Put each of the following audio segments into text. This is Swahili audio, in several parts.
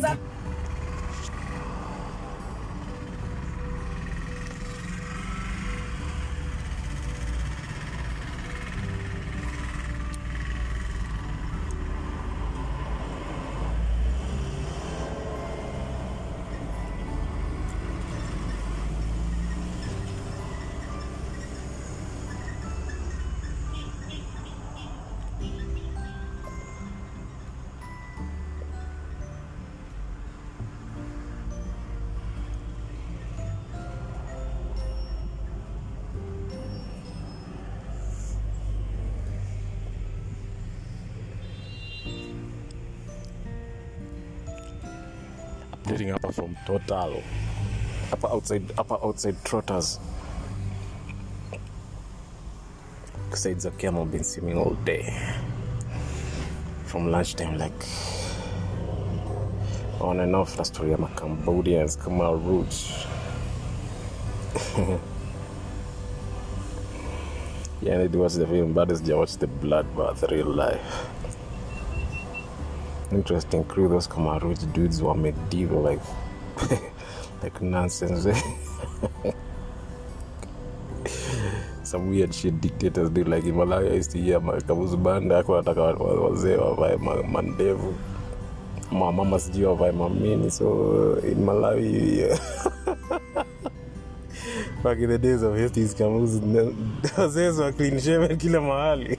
za Updating hapa from Total. Hapa outside, hapa outside Trotters. Besides the camel been swimming all day. From lunchtime like on and off na story ya Cambodians kama roots. yeah, I need to watch the film, but it's just watch the bloodbath real life. Interesting crew those Kamaruj dudes were medieval like like nonsense. Some weird shit dictators do like Malawi I used to hear Kabuzu banda ako wazee wavae mandevu. Mamama sijui wavae mamini so in Malawi back in the days of Hestis Kamuzu wazee wa clean shaven kila mahali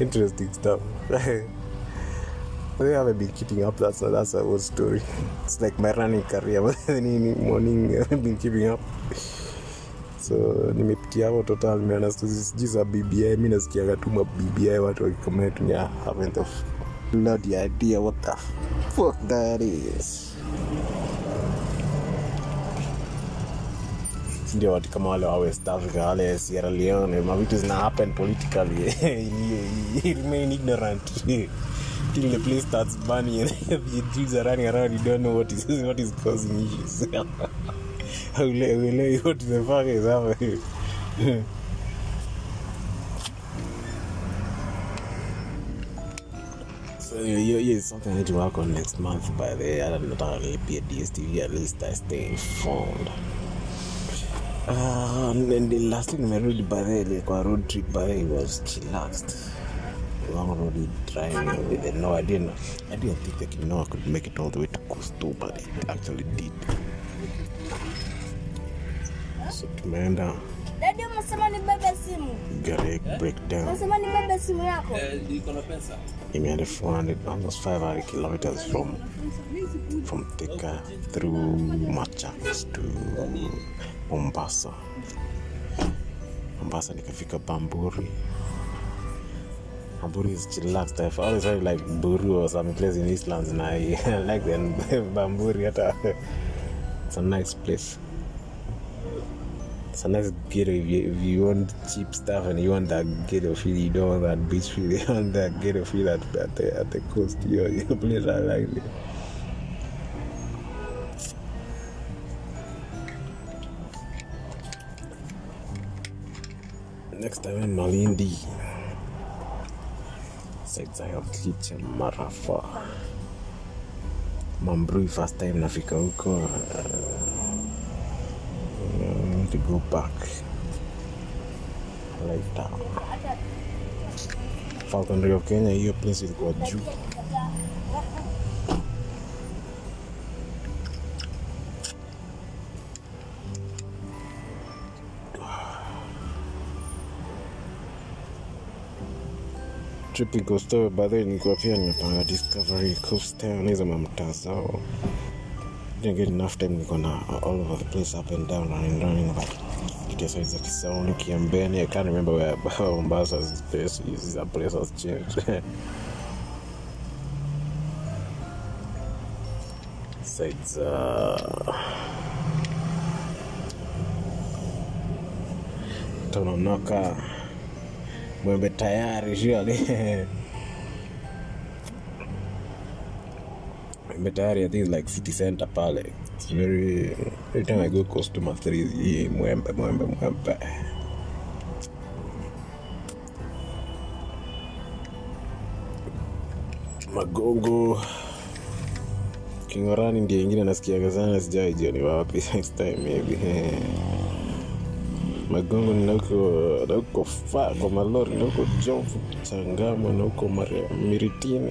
interesting stuff. they haven't been keeping up. That's a, that's a whole story. It's like my running career. But morning, I been keeping up. So nimepitia hapo total sijui za BBI. Mi nasikiaga tu ma watu wakicomment ni the bloody idea what the fuck that is. Ndio watu kama wale wa West Africa wale Sierra Leone mavitu zina happen politically. Remain ignorant. Till the place starts burning and the dudes are running around you don't know what is what is causing issues. Haule- what the fuck is happening? Don't nilipia DSTV at least I stay informed. Uh, and the last thing nimerudi by the way, ilikuwa road trip by was chillaxed. Long road driving with no, I didn't, I didn't think that you know I could make it all the way to Kustu, but it actually did. So tumeenda Dadi umesema nibebe simu. gari breakdown. Umesema nibebe simu yako. Imeenda 400 almost 500 kilometers from from Thika through Machakos to Mombasa. Mombasa nikafika Bamburi. Bamburi is chillaxed. I've always heard like Buru or some place in Eastlands and I like them Bamburi. It's a nice place. Nice ghetto if you, if you want cheap stuff and you want that ghetto feel. You don't want that beach feel. You want that ghetto feel at, at the at the coast. Your your place I like it. Next time in Malindi. Have Kicha Marafa. Mambrui first time nafika huko. I uh, need to go back later. Falconry of Kenya, hiyo place ilikuwa juu. Tripping Coast the way, nilikuwa pia nimepanga Discovery Coast Town, hizo mamtaa zao. Didn't get enough time, niko all over the place, up and down, running, running, but side za Kisauni, Kiambeni, I can't remember where Mombasa's place is, that place has changed. sides uh, tononoka mwembe tayari surely tayari i think like city center pale. It's very every time i go customer three hii mwembe mwembe mwembe. Magongo. Kingorani ndio ingine nasikiaga sana sijai jioni wapi? Next time maybe. Magongo ninauko nauko nauko kwa malori nauko jomfu changama nauko miritini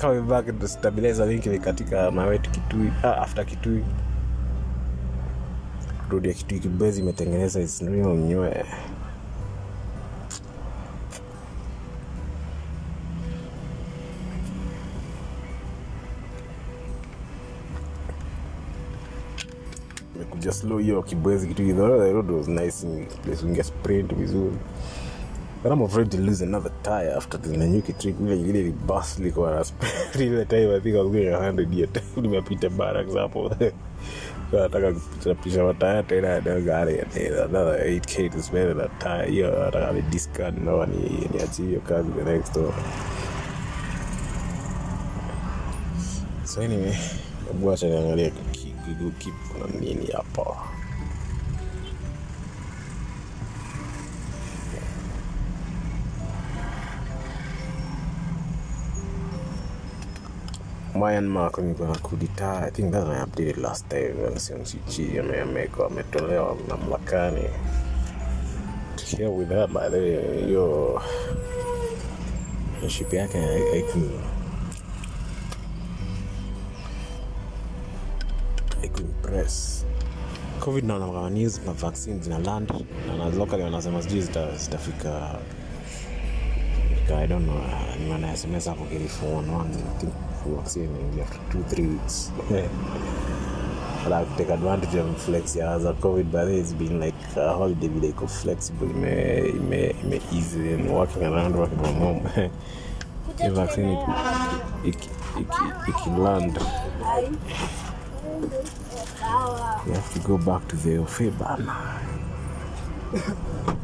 coming back to stabilizer link katika mawetu kitui ah, after kitui. Rodi ya kitui kibezi imetengeneza isnrio mnywe imekuja slow hiyo kibwezi kitu though the road was nice place unge sprint vizuri but I'm afraid to lose another tire after the Nanyuki trip. Ile ile ile bus liko na spare. ile time I think I was going 100 yet nimepita barracks hapo. So nataka kupisha mataya tena ndio gari another 8k to spend a tire. Hiyo nataka ni discount no ni niachie hiyo kazi the next door. So anyway hebu acha niangalie ki- Google Keep kuna nini hapa Myanmar kwenye na kudita I think that I updated last time when Sionchichi amewekwa ametolewa mamlakani here with that by the way hiyo ship yake haiku haikuimpress covid naona kama news na vaccine zina land na locally wanasema sijui zitafika fika, i don't know When I sms hapo kilifu one i think vaccine in after two three weeks but I've take advantage of flex yeah, as a covid but it's been like a holiday vile iko flexible ime ime ime easy and working around working from home Kuja vaccine tuendelee. iki iki iki land Ai. Sawa. you have to go back to the ofe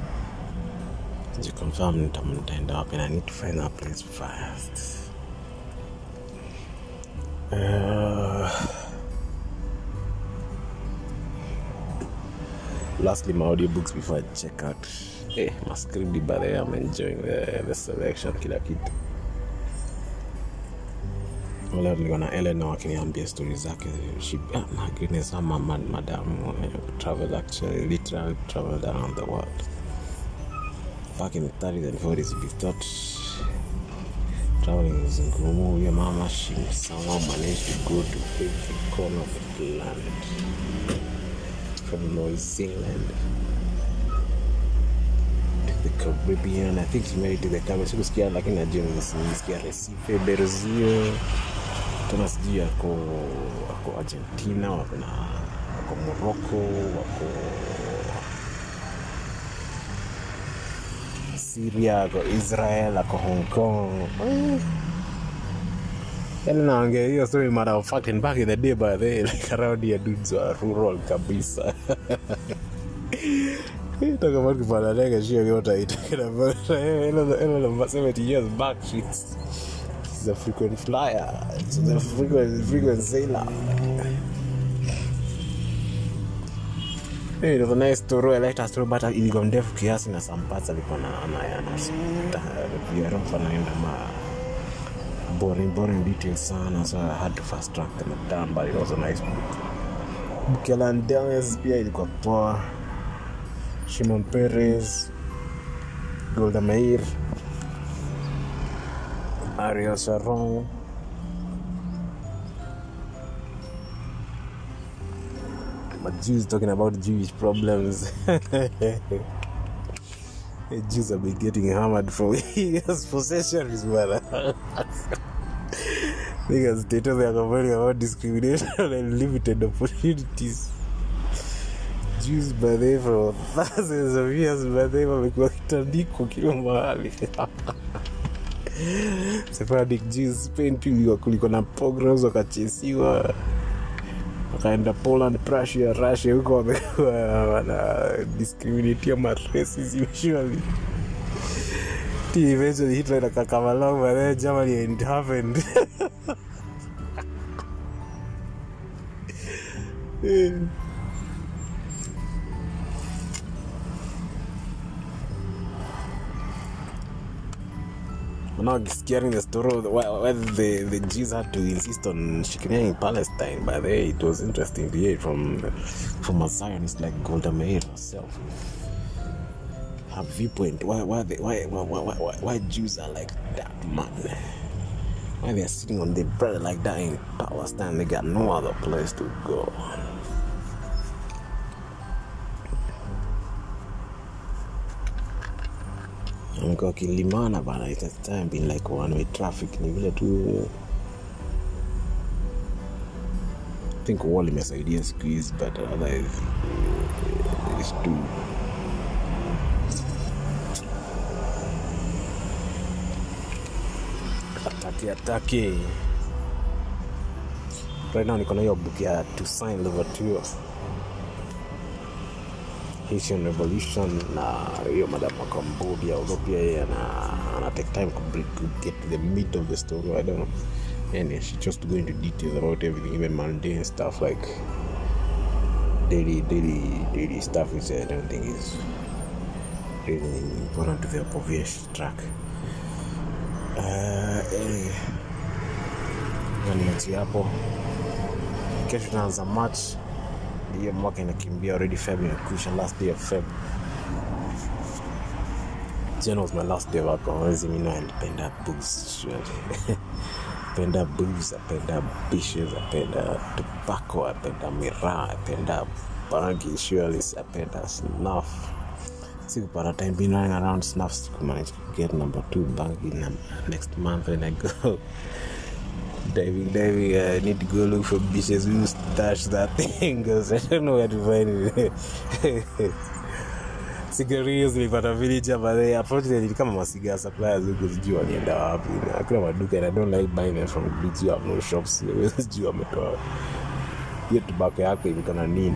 Jiconfirm nita- nitaenda wapi I need to find that place fast. Uh, lastly, my audiobooks before I check out. Hey, Maskridi, by the I'm enjoying the, the selection, kila kitu. Wale tulikuwa na Ellen wakiniambia stori zake ah, my goodness, ama mad, madam uh, actually literally traveled around the world back in the 30s and 40s we thought traveling was ngumu huyo mama she somehow managed to go to every corner of the land. From New Zealand to the Caribbean. I think she made it to the Caribbean. Sikusikia lakini najua nilisikia Recife Brazil. Tena sijui ako ako Argentina wako na wako Morocco wako Syria ako Israel ako Hong Kong yani naongea hiyo story matter of back in the day by the like around here dudes wa rural kabisa Talk about kupanda ndege shio yote itakina Hello hello 70 years back shit. She's a frequent flyer. She's a frequent, frequent sailor. Hey, it was a nice story. I liked her story, but ilikuwa ndefu kiasi na some parts alikuwa na rofa ma boring boring details sana so I had to fast track them down but it was a nice book. Bukelan ya Landeles pia ilikuwa poa. Shimon Perez, Golda Meir, Ariel Sharon. But Jews talking about Jewish problems. Jews have been getting hammered for years. Possession is better. Niggas status they are complaining about discrimination and limited opportunities. Jews way for thousands of years way wamekuwa kitandiko kila mahali. Sephardic Jews Spain pia kuliko na pogroms wakachesiwa wakaenda Poland, Prussia, Russia huko wana discriminatia maresis usually. Till eventually Hitler akakam along but then Germany ain't happened. now scaring the story why, why the, the Jews had to insist on in Palestine. By the way, it was interesting to hear from from a Zionist like Golda Meir herself. Her viewpoint, why why, they, why, why, why, why Jews are like that, man. Why they're sitting on the bread like that in Palestine, they got no other place to go. Amekuwa kilimana bana been like one way traffic ni vile tu think wall imesaidia siku hizi but otherwise is too. Ataki ataki right now niko na hiyo book ya to sign level Haitian Revolution na hiyo madam wa Cambodia, although pia yeye ana, ana take time to, break, get the meat of the story. I don't know. And she chose to go into details about everything, even mundane stuff like daily, daily, daily stuff, which I don't think is really important to the obvious track. Uh, anyway, hapo. Kesho tunaanza March hiyo mwaka inakimbia already feb inakusha last day of feb. Jana was my last day wako wezi mina alipenda booze apenda booze apenda bishes apenda tobacco apenda miraa apenda bangi surely apenda snuff. Sikupata time been running around snuff sikumanage to get number two bangi next month when i go diving, diving. I need to go look for bitches who stash that thing because I don't know where to find it. cigarillos nilipata villager but they ni kama masiga suppliers huko sijui walienda wapi na maduka and I don't like buying them from who have no shops sijui wametoa hiyo tobacco yako ilikana nini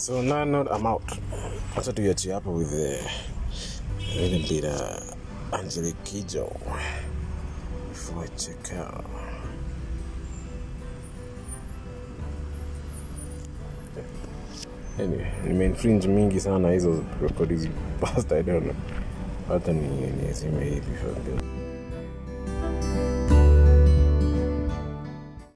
So no note I'm out. Acha tuiachie hapo with bit uh, Angelique Kijo before I check out. Anyway, nimeinfringe mingi sana hizo rekodi past I don't. Hata ni hii before